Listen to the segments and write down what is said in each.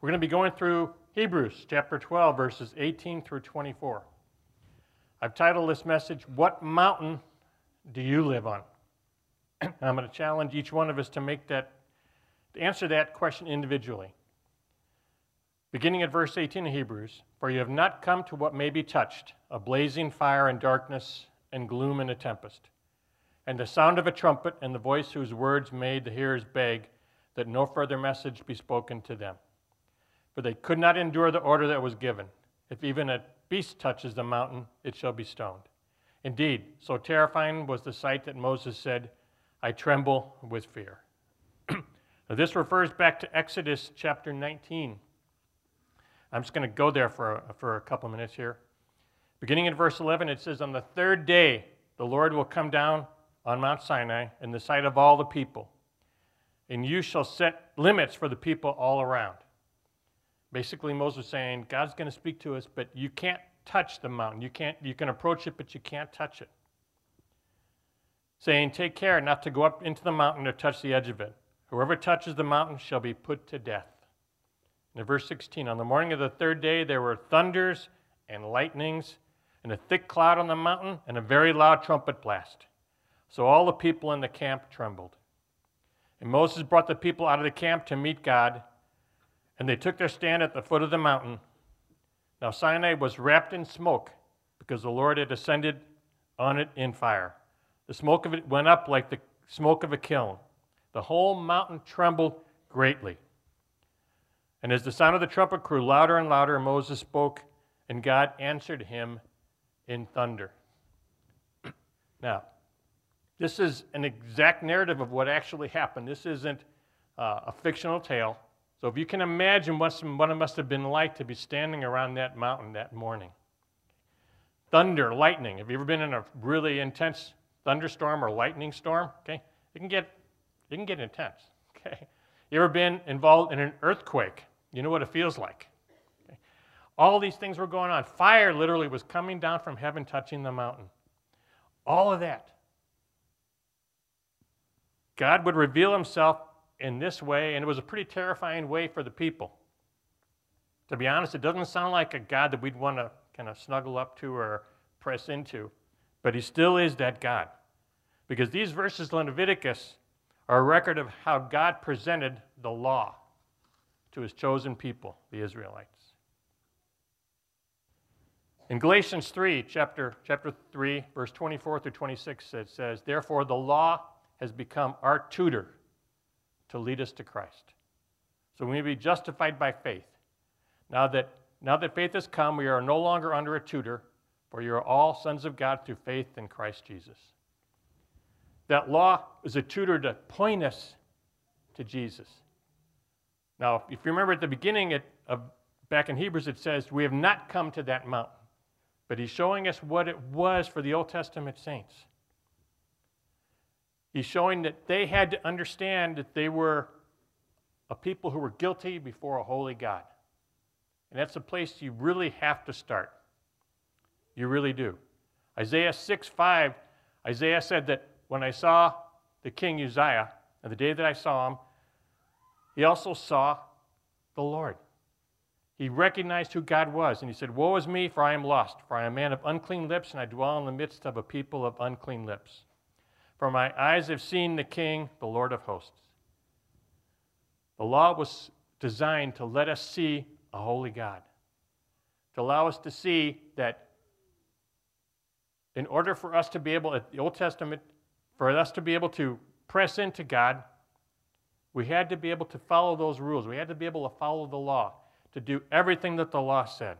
We're going to be going through Hebrews chapter 12, verses 18 through 24. I've titled this message, What Mountain Do You Live On? And I'm going to challenge each one of us to make that, to answer that question individually. Beginning at verse 18 of Hebrews, For you have not come to what may be touched, a blazing fire and darkness and gloom and a tempest, and the sound of a trumpet and the voice whose words made the hearers beg that no further message be spoken to them. For they could not endure the order that was given. If even a beast touches the mountain, it shall be stoned. Indeed, so terrifying was the sight that Moses said, I tremble with fear. now, this refers back to Exodus chapter 19. I'm just going to go there for a, for a couple minutes here. Beginning in verse 11, it says, On the third day, the Lord will come down on Mount Sinai in the sight of all the people, and you shall set limits for the people all around. Basically, Moses saying, God's going to speak to us, but you can't touch the mountain. You, can't, you can approach it, but you can't touch it. Saying, Take care not to go up into the mountain or touch the edge of it. Whoever touches the mountain shall be put to death. In verse 16, on the morning of the third day, there were thunders and lightnings, and a thick cloud on the mountain, and a very loud trumpet blast. So all the people in the camp trembled. And Moses brought the people out of the camp to meet God and they took their stand at the foot of the mountain. Now Sinai was wrapped in smoke because the Lord had ascended on it in fire. The smoke of it went up like the smoke of a kiln. The whole mountain trembled greatly. And as the sound of the trumpet grew louder and louder, Moses spoke, and God answered him in thunder. now, this is an exact narrative of what actually happened. This isn't uh, a fictional tale. So if you can imagine what, some, what it must have been like to be standing around that mountain that morning. Thunder, lightning. Have you ever been in a really intense thunderstorm or lightning storm? Okay, it can get it can get intense. Okay, you ever been involved in an earthquake? You know what it feels like. Okay? All these things were going on. Fire literally was coming down from heaven, touching the mountain. All of that. God would reveal Himself in this way, and it was a pretty terrifying way for the people. To be honest, it doesn't sound like a God that we'd want to kind of snuggle up to or press into, but he still is that God. Because these verses in Leviticus are a record of how God presented the law to his chosen people, the Israelites. In Galatians 3, chapter, chapter 3, verse 24 through 26, it says, Therefore the law has become our tutor to lead us to Christ. So we may be justified by faith. Now that, now that faith has come, we are no longer under a tutor, for you are all sons of God through faith in Christ Jesus. That law is a tutor to point us to Jesus. Now, if you remember at the beginning it, back in Hebrews, it says, We have not come to that mountain. But he's showing us what it was for the Old Testament saints. He's showing that they had to understand that they were a people who were guilty before a holy God. And that's a place you really have to start. You really do. Isaiah 6 5, Isaiah said that when I saw the king Uzziah, and the day that I saw him, he also saw the Lord. He recognized who God was, and he said, Woe is me, for I am lost, for I am a man of unclean lips, and I dwell in the midst of a people of unclean lips. For my eyes have seen the King, the Lord of hosts. The law was designed to let us see a holy God, to allow us to see that in order for us to be able, at the Old Testament, for us to be able to press into God, we had to be able to follow those rules. We had to be able to follow the law, to do everything that the law said.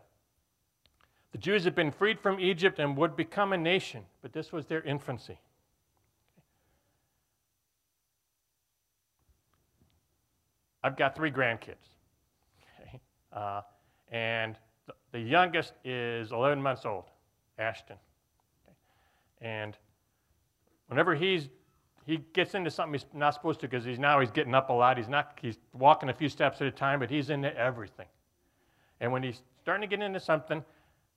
The Jews had been freed from Egypt and would become a nation, but this was their infancy. I've got three grandkids. Okay? Uh, and the, the, youngest is 11 months old, Ashton. Okay? And whenever he's he gets into something he's not supposed to because he's now he's getting up a lot. He's not he's walking a few steps at a time, but he's into everything. And when he's starting to get into something,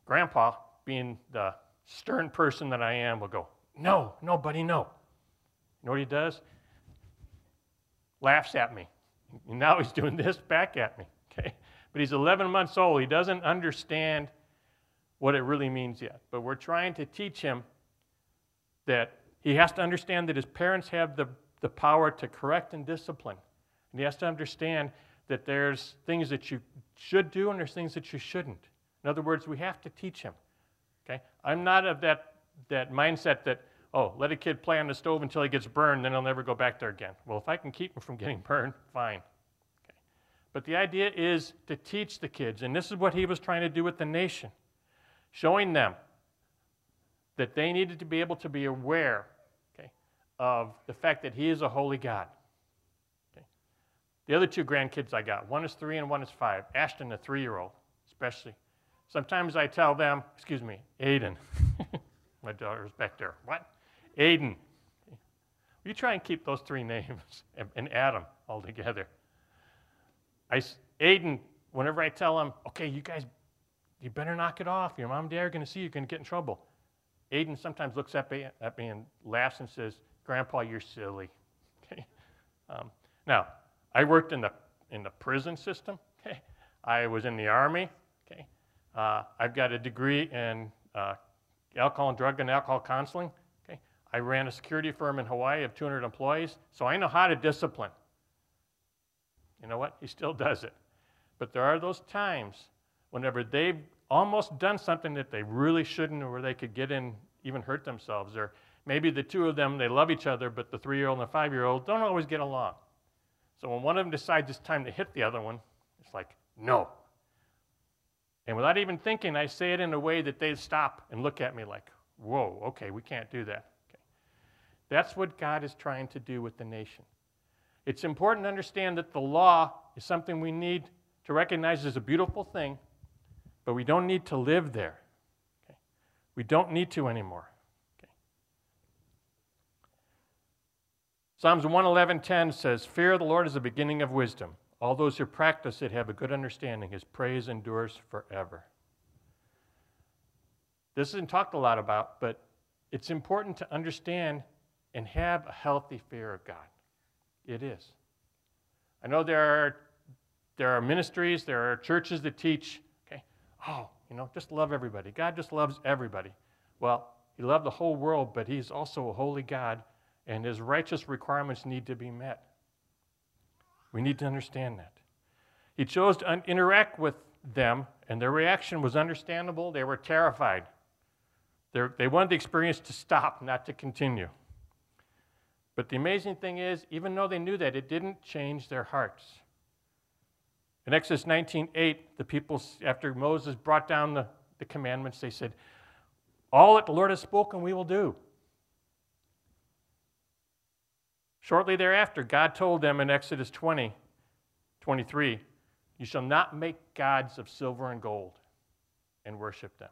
Grandpa, being the stern person that I am, will go, "No, no, buddy, no." You know what he does? Laughs at me. Now he's doing this back at me. Okay? but he's 11 months old. He doesn't understand what it really means yet. But we're trying to teach him that he has to understand that his parents have the, the power to correct and discipline. And he has to understand that there's things that you should do and there's things that you shouldn't. In other words, we have to teach him. Okay? I'm not of that, that mindset that, oh, let a kid play on the stove until he gets burned, then he'll never go back there again. Well, if I can keep him from getting burned, fine. Okay. But the idea is to teach the kids, and this is what he was trying to do with the nation, showing them that they needed to be able to be aware okay, of the fact that he is a holy God. Okay. The other two grandkids I got, one is three and one is five. Ashton, the three year old, especially. Sometimes I tell them, excuse me, Aiden. My daughter's back there. What? Aiden. You try and keep those three names and Adam all together. I, Aiden, whenever I tell him, okay, you guys, you better knock it off. Your mom and dad are going to see you, you're going to get in trouble. Aiden sometimes looks at me, at me and laughs and says, Grandpa, you're silly. Okay? Um, now, I worked in the, in the prison system. Okay? I was in the Army. Okay? Uh, I've got a degree in uh, alcohol and drug and alcohol counseling. I ran a security firm in Hawaii of 200 employees, so I know how to discipline. You know what? He still does it. But there are those times whenever they've almost done something that they really shouldn't or they could get in, even hurt themselves. Or maybe the two of them, they love each other, but the three year old and the five year old don't always get along. So when one of them decides it's time to hit the other one, it's like, no. And without even thinking, I say it in a way that they stop and look at me like, whoa, okay, we can't do that. That's what God is trying to do with the nation. It's important to understand that the law is something we need to recognize as a beautiful thing but we don't need to live there. Okay? We don't need to anymore. Okay? Psalms 111:10 says, "Fear of the Lord is the beginning of wisdom. All those who practice it have a good understanding. His praise endures forever." This isn't talked a lot about, but it's important to understand and have a healthy fear of God. It is. I know there are, there are ministries, there are churches that teach okay, oh, you know, just love everybody. God just loves everybody. Well, He loved the whole world, but He's also a holy God, and His righteous requirements need to be met. We need to understand that. He chose to un- interact with them, and their reaction was understandable. They were terrified. They're, they wanted the experience to stop, not to continue. But the amazing thing is, even though they knew that, it didn't change their hearts. In Exodus 19:8, the people, after Moses brought down the, the commandments, they said, All that the Lord has spoken, we will do. Shortly thereafter, God told them in Exodus 20, 23, You shall not make gods of silver and gold and worship them.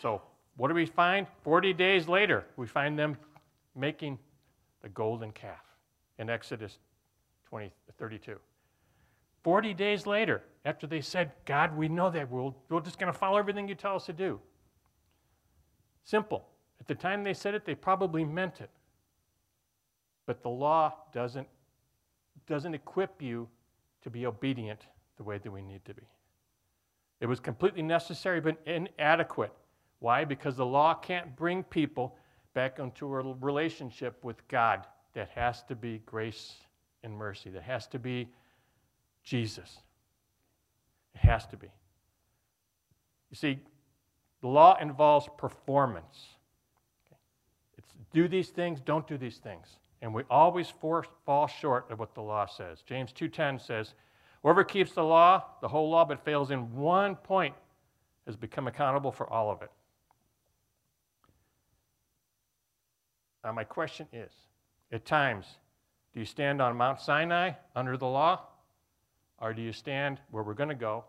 So, what do we find? 40 days later, we find them making the golden calf in Exodus 20, 32. 40 days later, after they said, God, we know that we're, we're just going to follow everything you tell us to do. Simple. At the time they said it, they probably meant it. But the law doesn't, doesn't equip you to be obedient the way that we need to be. It was completely necessary but inadequate. Why? Because the law can't bring people back into a relationship with God that has to be grace and mercy, that has to be Jesus. It has to be. You see, the law involves performance. It's do these things, don't do these things. And we always fall short of what the law says. James 2:10 says, "Whoever keeps the law, the whole law, but fails in one point, has become accountable for all of it." Now, my question is at times, do you stand on Mount Sinai under the law? Or do you stand where we're going to go,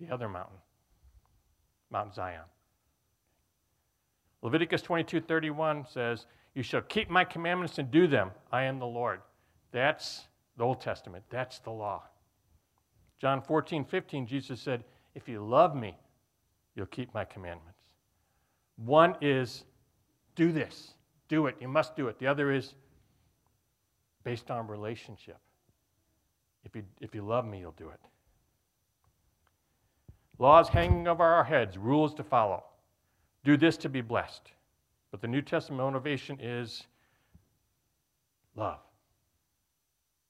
the other mountain, Mount Zion? Leviticus 22:31 says, "You shall keep my commandments and do them. I am the Lord." That's the Old Testament. That's the law. John 14, 15, Jesus said, If you love me, you'll keep my commandments. One is do this, do it, you must do it. The other is based on relationship. If you, if you love me, you'll do it. Laws hanging over our heads, rules to follow. Do this to be blessed. But the New Testament motivation is love,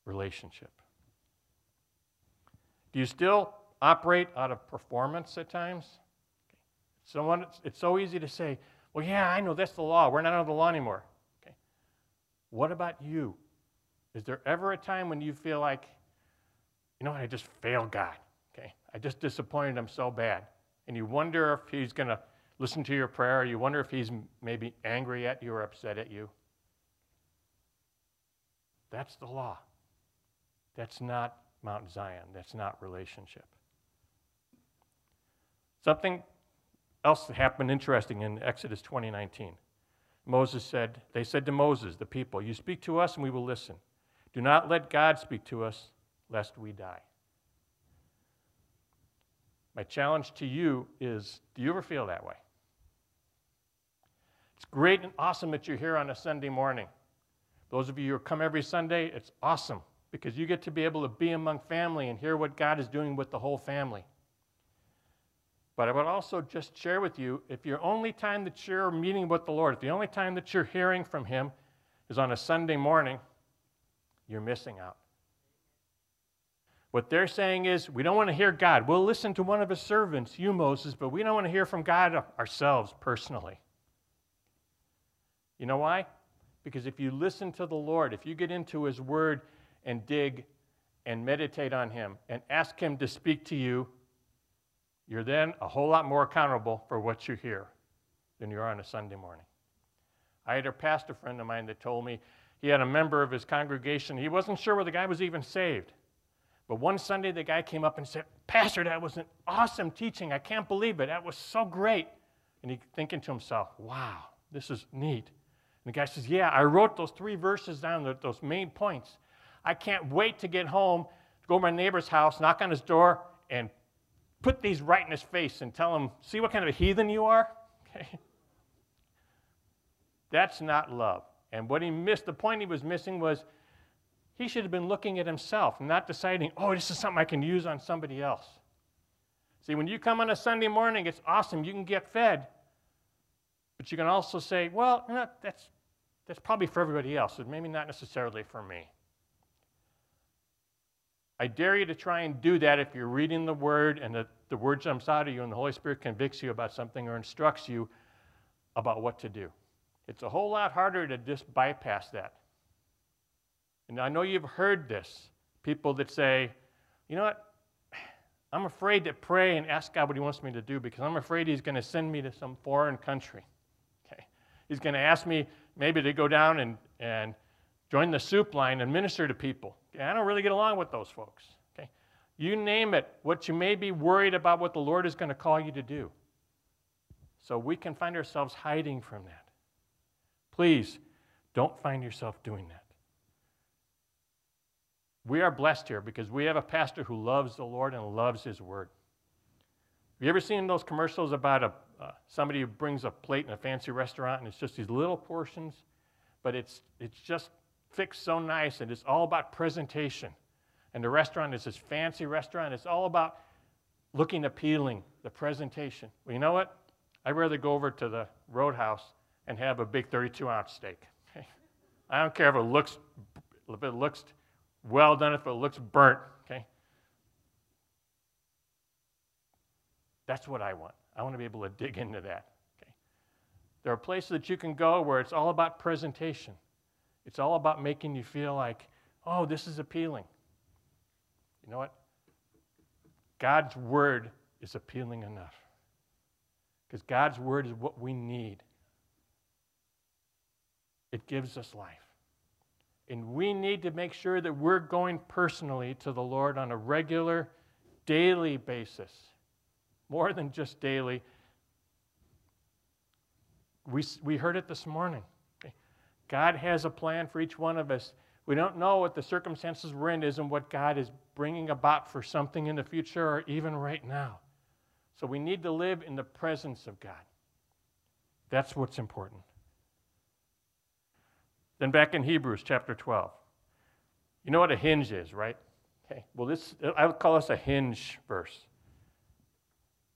relationship. Do you still operate out of performance at times? Someone, it's so easy to say, well, yeah, I know that's the law. We're not under the law anymore. Okay. What about you? Is there ever a time when you feel like, you know what, I just failed God? Okay. I just disappointed him so bad. And you wonder if he's going to listen to your prayer. You wonder if he's maybe angry at you or upset at you. That's the law. That's not Mount Zion. That's not relationship. Something else happened interesting in Exodus 2019. Moses said, They said to Moses, the people, You speak to us and we will listen. Do not let God speak to us, lest we die. My challenge to you is do you ever feel that way? It's great and awesome that you're here on a Sunday morning. Those of you who come every Sunday, it's awesome because you get to be able to be among family and hear what God is doing with the whole family. But I would also just share with you if your only time that you're meeting with the Lord, if the only time that you're hearing from Him is on a Sunday morning, you're missing out. What they're saying is, we don't want to hear God. We'll listen to one of His servants, you, Moses, but we don't want to hear from God ourselves personally. You know why? Because if you listen to the Lord, if you get into His Word and dig and meditate on Him and ask Him to speak to you, you're then a whole lot more accountable for what you hear than you are on a Sunday morning. I had a pastor friend of mine that told me he had a member of his congregation. He wasn't sure whether the guy was even saved. But one Sunday, the guy came up and said, Pastor, that was an awesome teaching. I can't believe it. That was so great. And he thinking to himself, wow, this is neat. And the guy says, Yeah, I wrote those three verses down, those main points. I can't wait to get home, go to my neighbor's house, knock on his door, and put these right in his face and tell him, See what kind of a heathen you are? Okay. That's not love. And what he missed, the point he was missing was he should have been looking at himself, not deciding, oh, this is something I can use on somebody else. See, when you come on a Sunday morning, it's awesome. You can get fed. But you can also say, well, you know, that's, that's probably for everybody else, but maybe not necessarily for me. I dare you to try and do that if you're reading the Word and the, the Word jumps out of you and the Holy Spirit convicts you about something or instructs you about what to do. It's a whole lot harder to just bypass that. And I know you've heard this people that say, you know what? I'm afraid to pray and ask God what He wants me to do because I'm afraid He's going to send me to some foreign country. Okay? He's going to ask me maybe to go down and, and join the soup line and minister to people. I don't really get along with those folks. Okay? You name it, what you may be worried about what the Lord is going to call you to do. So we can find ourselves hiding from that. Please don't find yourself doing that. We are blessed here because we have a pastor who loves the Lord and loves his word. Have you ever seen those commercials about a, uh, somebody who brings a plate in a fancy restaurant and it's just these little portions, but it's, it's just fixed so nice and it's all about presentation. And the restaurant is this fancy restaurant. It's all about looking appealing, the presentation. Well, you know what? I'd rather go over to the roadhouse and have a big 32 ounce steak. Okay? I don't care if it looks, if it looks well done, if it looks burnt. Okay? That's what I want. I want to be able to dig into that. Okay? There are places that you can go where it's all about presentation. It's all about making you feel like, oh, this is appealing. You know what? God's word is appealing enough. Because God's word is what we need it gives us life. And we need to make sure that we're going personally to the Lord on a regular, daily basis. More than just daily. We, we heard it this morning. God has a plan for each one of us. We don't know what the circumstances we're in is and what God is bringing about for something in the future or even right now. So we need to live in the presence of God. That's what's important. Then back in Hebrews chapter 12. You know what a hinge is, right? Okay, well, this, I would call this a hinge verse.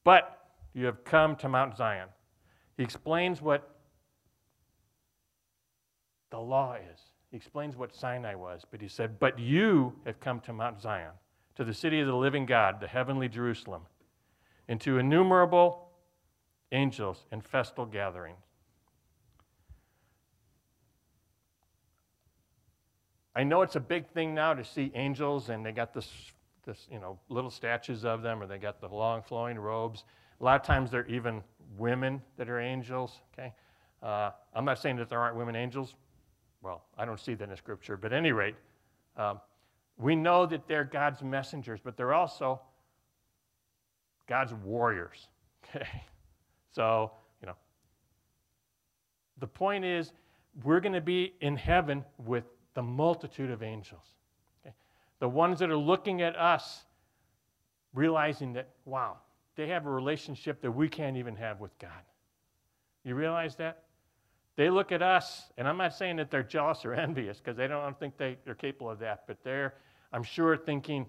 But you have come to Mount Zion. He explains what law is. He explains what Sinai was, but he said, But you have come to Mount Zion, to the city of the living God, the heavenly Jerusalem, and to innumerable angels in festal gatherings. I know it's a big thing now to see angels, and they got this, this, you know, little statues of them, or they got the long flowing robes. A lot of times they're even women that are angels. Okay, uh, I'm not saying that there aren't women angels. Well, I don't see that in Scripture, but at any rate, um, we know that they're God's messengers, but they're also God's warriors. Okay, so you know, the point is, we're going to be in heaven with the multitude of angels. Okay? The ones that are looking at us, realizing that, wow, they have a relationship that we can't even have with God. You realize that? They look at us, and I'm not saying that they're jealous or envious because they don't think they, they're capable of that, but they're, I'm sure, thinking,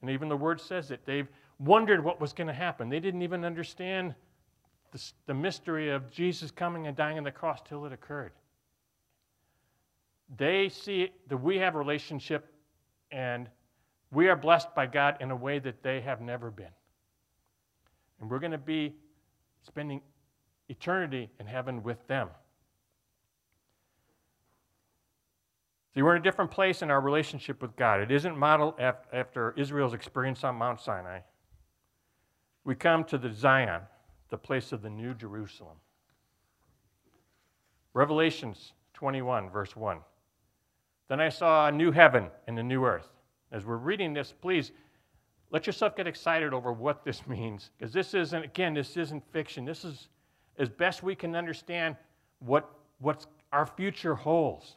and even the word says it, they've wondered what was going to happen. They didn't even understand the, the mystery of Jesus coming and dying on the cross till it occurred. They see that we have a relationship and we are blessed by God in a way that they have never been. And we're going to be spending eternity in heaven with them. See, we're in a different place in our relationship with God. It isn't modeled after Israel's experience on Mount Sinai. We come to the Zion, the place of the New Jerusalem. Revelations 21, verse 1. Then I saw a new heaven and a new earth. As we're reading this, please let yourself get excited over what this means. Because this isn't, again, this isn't fiction. This is as best we can understand what what our future holds.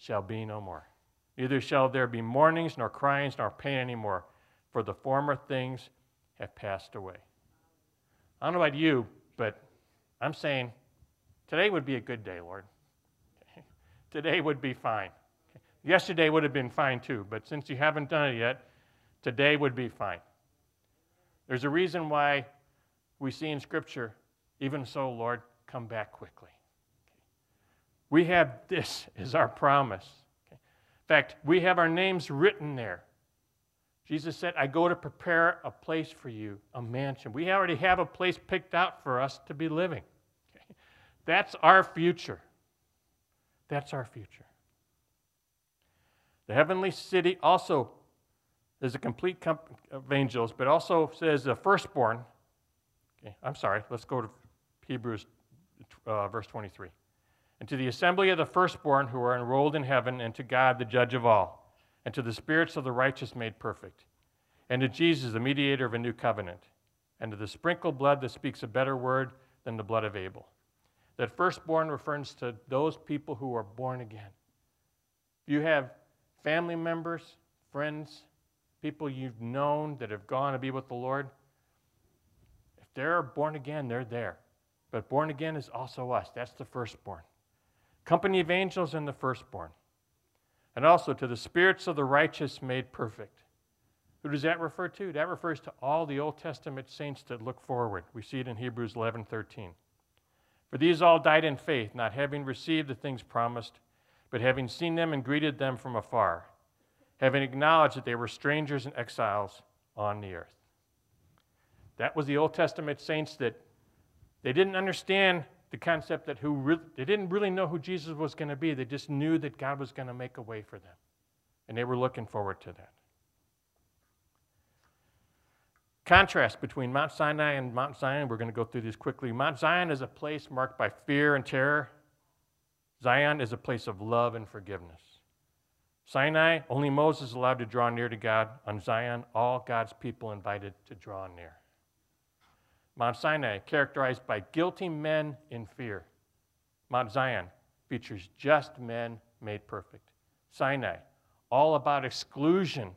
shall be no more. Neither shall there be mournings, nor cryings, nor pain anymore, for the former things have passed away. I don't know about you, but I'm saying today would be a good day, Lord today would be fine. Yesterday would have been fine too, but since you haven't done it yet, today would be fine. There's a reason why we see in Scripture, even so, Lord, come back quickly. We have this as our promise. In fact, we have our names written there. Jesus said, I go to prepare a place for you, a mansion. We already have a place picked out for us to be living. That's our future. That's our future. The heavenly city also is a complete company of angels, but also says the firstborn. Okay, I'm sorry, let's go to Hebrews uh, verse 23. And to the assembly of the firstborn who are enrolled in heaven, and to God, the judge of all, and to the spirits of the righteous made perfect, and to Jesus, the mediator of a new covenant, and to the sprinkled blood that speaks a better word than the blood of Abel that firstborn refers to those people who are born again. You have family members, friends, people you've known that have gone to be with the Lord, if they're born again, they're there. But born again is also us. That's the firstborn. Company of angels and the firstborn. And also to the spirits of the righteous made perfect. Who does that refer to? That refers to all the Old Testament saints that look forward. We see it in Hebrews 11 13. For these all died in faith, not having received the things promised, but having seen them and greeted them from afar, having acknowledged that they were strangers and exiles on the earth. That was the Old Testament saints that they didn't understand the concept that who re- they didn't really know who Jesus was going to be. They just knew that God was going to make a way for them. And they were looking forward to that. Contrast between Mount Sinai and Mount Zion, we're going to go through these quickly. Mount Zion is a place marked by fear and terror. Zion is a place of love and forgiveness. Sinai, only Moses allowed to draw near to God. On Zion, all God's people invited to draw near. Mount Sinai, characterized by guilty men in fear. Mount Zion features just men made perfect. Sinai, all about exclusion,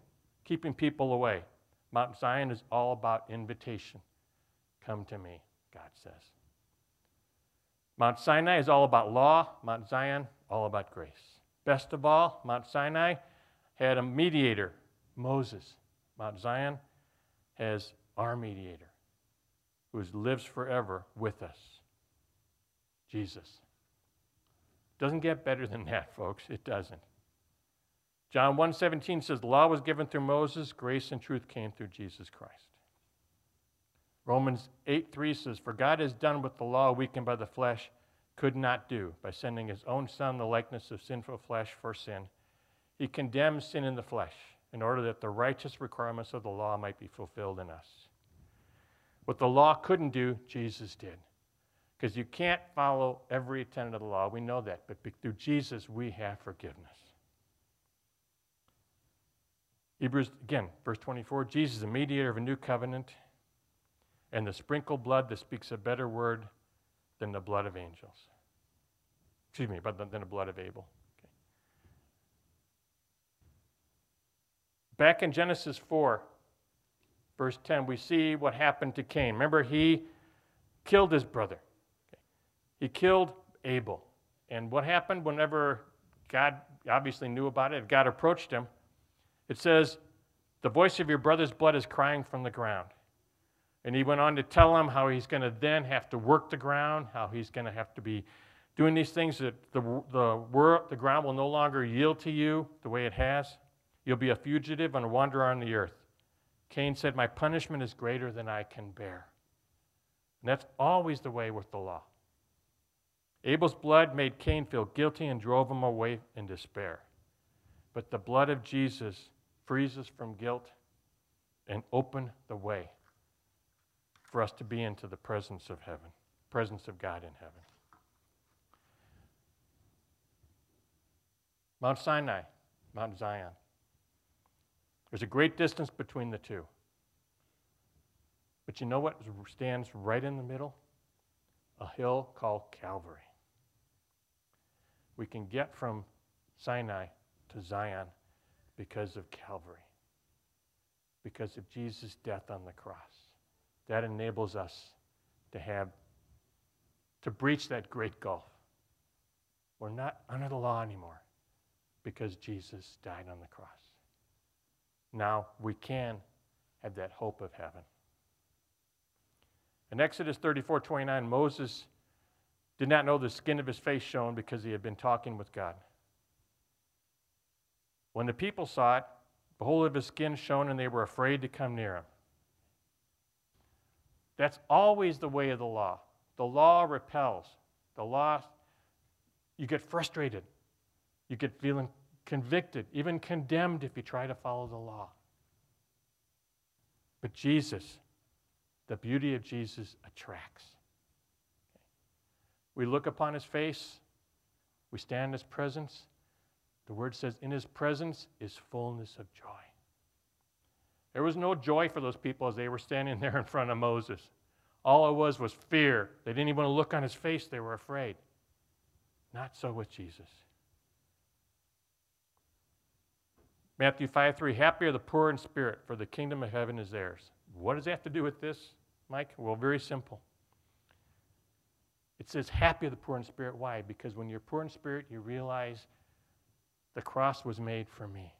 keeping people away. Mount Zion is all about invitation. Come to me, God says. Mount Sinai is all about law, Mount Zion, all about grace. Best of all, Mount Sinai had a mediator, Moses. Mount Zion has our mediator, who lives forever with us, Jesus. Doesn't get better than that, folks. It doesn't. John 1:17 says the law was given through Moses, grace and truth came through Jesus Christ. Romans 8:3 says for God has done what the law weakened by the flesh could not do by sending his own son the likeness of sinful flesh for sin. He condemns sin in the flesh in order that the righteous requirements of the law might be fulfilled in us. What the law couldn't do, Jesus did. Because you can't follow every tenet of the law. We know that. But through Jesus, we have forgiveness. Hebrews, again, verse 24 Jesus, the mediator of a new covenant, and the sprinkled blood that speaks a better word than the blood of angels. Excuse me, but than the blood of Abel. Okay. Back in Genesis 4, verse 10, we see what happened to Cain. Remember, he killed his brother, he killed Abel. And what happened whenever God obviously knew about it, God approached him? It says, The voice of your brother's blood is crying from the ground. And he went on to tell him how he's going to then have to work the ground, how he's going to have to be doing these things that the, the, world, the ground will no longer yield to you the way it has. You'll be a fugitive and a wanderer on the earth. Cain said, My punishment is greater than I can bear. And that's always the way with the law. Abel's blood made Cain feel guilty and drove him away in despair. But the blood of Jesus frees us from guilt and open the way for us to be into the presence of heaven, presence of God in heaven. Mount Sinai, Mount Zion. There's a great distance between the two. But you know what stands right in the middle? A hill called Calvary. We can get from Sinai to Zion because of Calvary, because of Jesus' death on the cross that enables us to have, to breach that great gulf. We're not under the law anymore because Jesus died on the cross. Now we can have that hope of heaven. In Exodus 34 29, Moses did not know the skin of his face shone because he had been talking with God. When the people saw it, behold, of his skin shone, and they were afraid to come near him. That's always the way of the law. The law repels. The law, you get frustrated. You get feeling convicted, even condemned if you try to follow the law. But Jesus, the beauty of Jesus attracts. We look upon his face, we stand in his presence. The word says, In his presence is fullness of joy. There was no joy for those people as they were standing there in front of Moses. All it was was fear. They didn't even want to look on his face, they were afraid. Not so with Jesus. Matthew 5 3 Happy are the poor in spirit, for the kingdom of heaven is theirs. What does that have to do with this, Mike? Well, very simple. It says, Happy are the poor in spirit. Why? Because when you're poor in spirit, you realize the cross was made for me.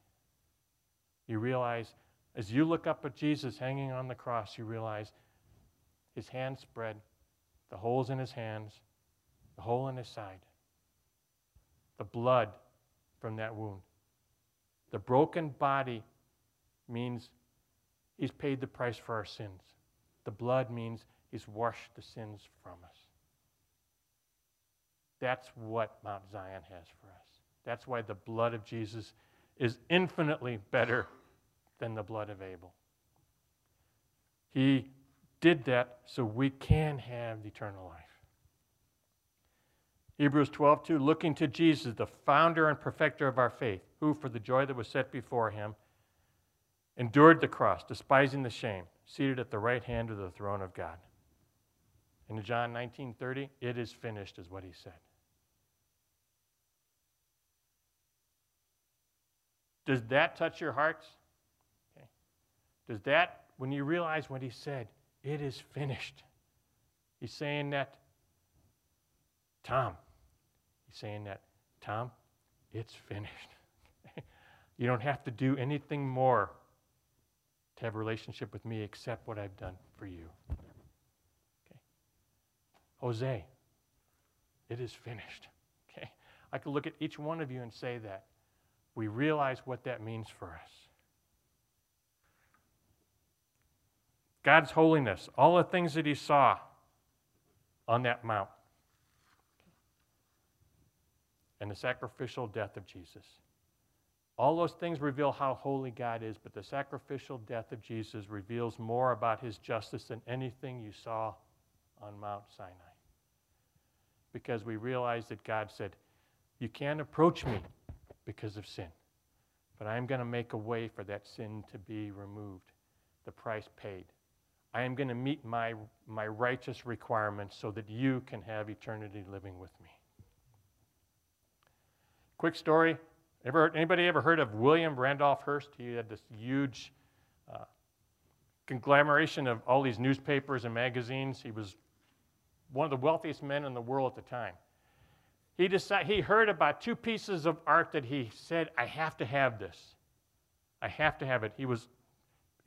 You realize as you look up at Jesus hanging on the cross, you realize his hands spread, the holes in his hands, the hole in his side, the blood from that wound. The broken body means he's paid the price for our sins. The blood means he's washed the sins from us. That's what Mount Zion has for us. That's why the blood of Jesus is infinitely better than the blood of Abel. He did that so we can have eternal life. Hebrews 12, 2, looking to Jesus, the founder and perfecter of our faith, who, for the joy that was set before him, endured the cross, despising the shame, seated at the right hand of the throne of God. In John 19:30, it is finished, is what he said. Does that touch your hearts? Okay. Does that, when you realize what he said, it is finished? He's saying that, Tom, he's saying that, Tom, it's finished. you don't have to do anything more to have a relationship with me except what I've done for you. Okay. Jose, it is finished. Okay. I could look at each one of you and say that we realize what that means for us. God's holiness, all the things that he saw on that mount, and the sacrificial death of Jesus. All those things reveal how holy God is, but the sacrificial death of Jesus reveals more about his justice than anything you saw on Mount Sinai. Because we realize that God said, You can't approach me because of sin. But I am going to make a way for that sin to be removed, the price paid. I am going to meet my, my righteous requirements so that you can have eternity living with me. Quick story. Ever, anybody ever heard of William Randolph Hearst? He had this huge uh, conglomeration of all these newspapers and magazines. He was one of the wealthiest men in the world at the time. He, decided, he heard about two pieces of art that he said, I have to have this. I have to have it. He was,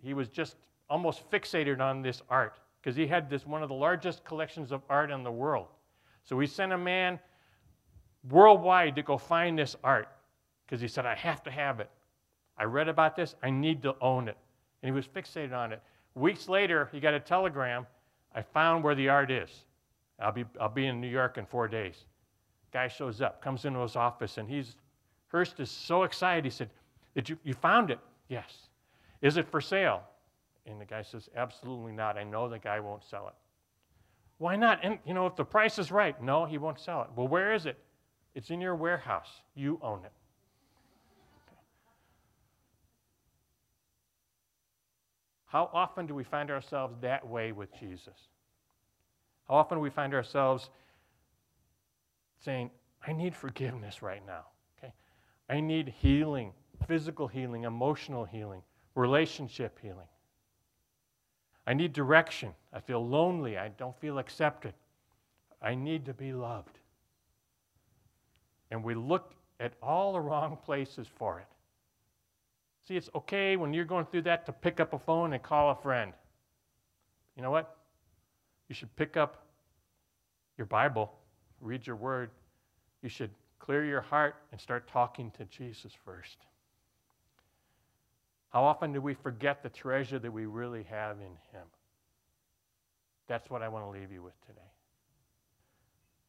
he was just almost fixated on this art because he had this one of the largest collections of art in the world. So he sent a man worldwide to go find this art because he said, I have to have it. I read about this, I need to own it. And he was fixated on it. Weeks later, he got a telegram I found where the art is. I'll be, I'll be in New York in four days. Guy shows up, comes into his office, and he's Hearst is so excited. He said, Did you, you found it? Yes. Is it for sale? And the guy says, Absolutely not. I know the guy won't sell it. Why not? And you know, if the price is right, no, he won't sell it. Well, where is it? It's in your warehouse. You own it. How often do we find ourselves that way with Jesus? How often do we find ourselves saying, I need forgiveness right now. Okay? I need healing, physical healing, emotional healing, relationship healing. I need direction. I feel lonely. I don't feel accepted. I need to be loved. And we look at all the wrong places for it. See, it's okay when you're going through that to pick up a phone and call a friend. You know what? You should pick up your Bible read your word, you should clear your heart and start talking to Jesus first. How often do we forget the treasure that we really have in Him? That's what I want to leave you with today.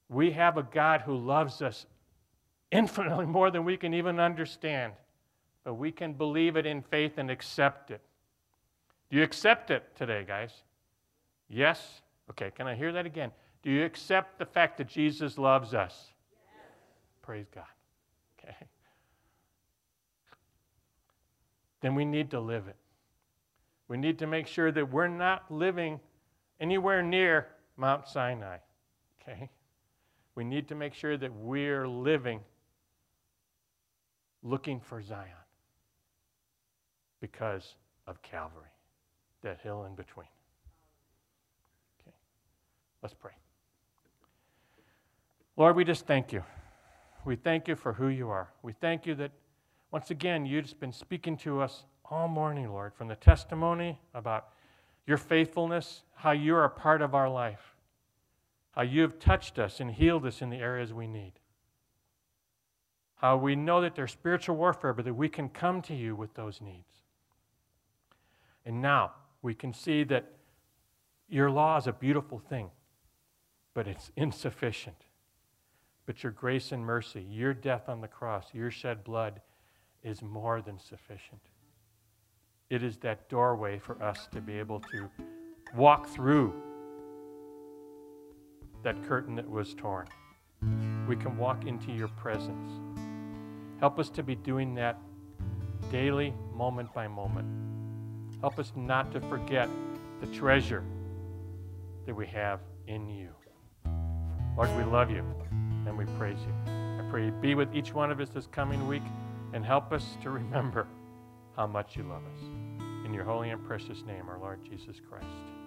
We have a God who loves us infinitely more than we can even understand, but we can believe it in faith and accept it. Do you accept it today, guys? Yes? Okay, can I hear that again? Do you accept the fact that Jesus loves us? Yes. Praise God. Okay. Then we need to live it. We need to make sure that we're not living anywhere near Mount Sinai. Okay? We need to make sure that we're living looking for Zion because of Calvary, that hill in between. Okay. Let's pray. Lord, we just thank you. We thank you for who you are. We thank you that once again you've just been speaking to us all morning, Lord, from the testimony about your faithfulness, how you are a part of our life, how you have touched us and healed us in the areas we need. How we know that there's spiritual warfare, but that we can come to you with those needs. And now we can see that your law is a beautiful thing, but it's insufficient. But your grace and mercy, your death on the cross, your shed blood is more than sufficient. It is that doorway for us to be able to walk through that curtain that was torn. we can walk into your presence. Help us to be doing that daily, moment by moment. Help us not to forget the treasure that we have in you. Lord, we love you and we praise you. I pray you be with each one of us this coming week and help us to remember how much you love us. In your holy and precious name, our Lord Jesus Christ.